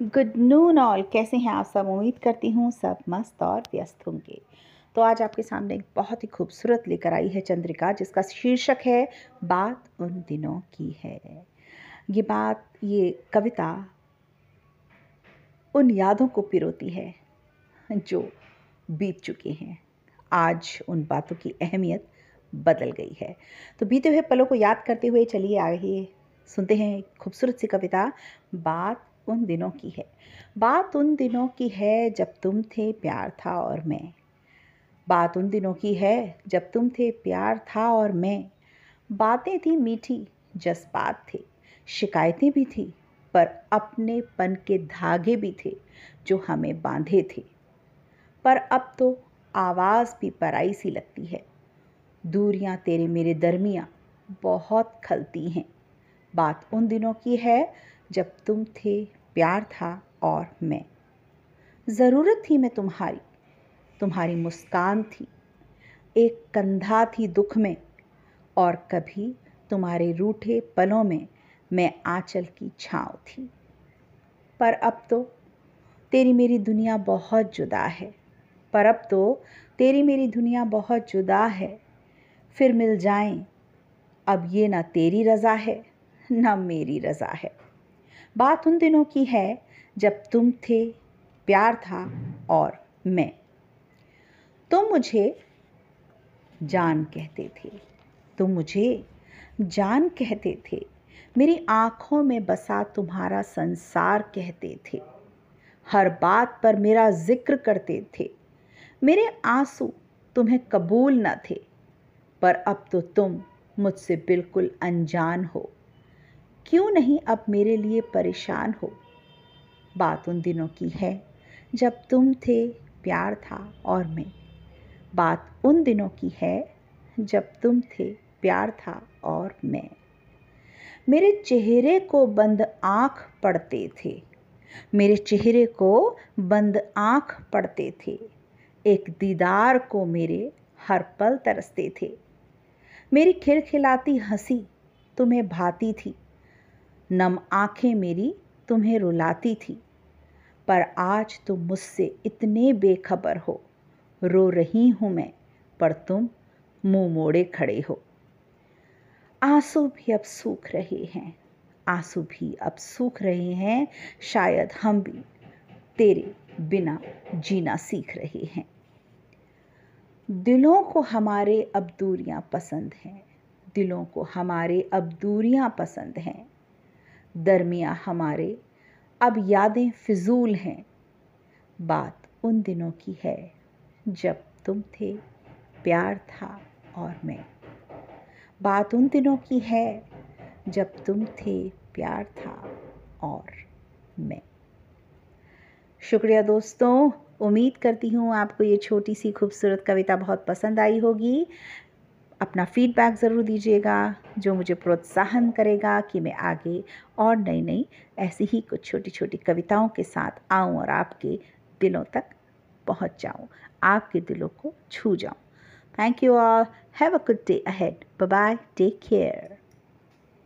Good noon all, कैसे हैं आप सब? उम्मीद करती हूँ सब मस्त और व्यस्त होंगे। तो आज आपके सामने एक बहुत ही खूबसूरत लेकर आई है चंद्रिका, जिसका शीर्षक है, बात उन दिनों की है। ये बात, ये कविता उन यादों को पिरोती है, जो बीत चुके हैं। आज उन बातों की अहमियत बदल गई है। तो बीते हुए पलों को याद करते हुए चलिए आइए सुनते हैं खूबसूरत सी कविता, बात उन दिनों की है। बात उन दिनों की है जब तुम थे प्यार था और मैं। बात उन दिनों की है जब तुम थे प्यार था और मैं। बातें थी मीठी, जज्बात थे। शिकायतें भी थी, पर अपने पन के धागे भी थे जो हमें बांधे थे। पर अब तो आवाज़ भी पराई सी लगती है। दूरियाँ तेरे मेरे दरमिया बहुत खलती हैं। बात उन दिनों की है जब तुम थे, प्यार था और मैं। ज़रूरत थी मैं तुम्हारी। तुम्हारी मुस्कान थी। एक कंधा थी दुख में। और कभी तुम्हारे रूठे पलों में मैं आंचल की छाँव थी। पर अब तो तेरी मेरी दुनिया बहुत जुदा है। पर अब तो तेरी मेरी दुनिया बहुत जुदा है। फिर मिल जाएँ। अब ये ना तेरी रज़ा है, ना मेरी रज़ा है। बात उन दिनों की है जब तुम थे, प्यार था और मैं। तुम मुझे जान कहते थे। तुम मुझे जान कहते थे। मेरी आँखों में बसा तुम्हारा संसार कहते थे। हर बात पर मेरा ज़िक्र करते थे। मेरे आँसू तुम्हें कबूल न थे। पर अब तो तुम मुझसे बिल्कुल अनजान हो। क्यों नहीं अब मेरे लिए परेशान हो? बात उन दिनों की है, जब तुम थे, प्यार था और मैं। बात उन दिनों की है, जब तुम थे, प्यार था और मैं। मेरे चेहरे को बंद आँख पड़ते थे। मेरे चेहरे को बंद आँख पड़ते थे। एक दीदार को मेरे हर पल तरसते थे। मेरी खिलखिलाती हँसी तुम्हें भाती थी। नम आँखें मेरी तुम्हें रुलाती थी, पर आज तुम मुझसे इतने बेखबर हो। रो रही हूँ मैं, पर तुम मुँह मोड़े खड़े हो। आँसू भी अब सूख रहे हैं, आँसू भी अब सूख रहे हैं, शायद हम भी तेरे बिना जीना सीख रहे हैं। दिलों को हमारे अब दूरियाँ पसंद हैं, दिलों को हमारे अब दूरियाँ पसंद हैं। दरमिया हमारे, अब यादें फिजूल हैं। बात उन दिनों की है, जब तुम थे, प्यार था और मैं। बात उन दिनों की है, जब तुम थे, प्यार था और मैं। शुक्रिया दोस्तों, उम्मीद करती हूँ आपको ये छोटी सी खूबसूरत कविता बहुत पसंद आई होगी। अपना फीडबैक ज़रूर दीजिएगा, जो मुझे प्रोत्साहन करेगा कि मैं आगे और नई नई ऐसी ही कुछ छोटी छोटी कविताओं के साथ आऊँ और आपके दिलों तक पहुँच जाऊँ, आपके दिलों को छू जाऊँ। Thank you all have a good day ahead bye take care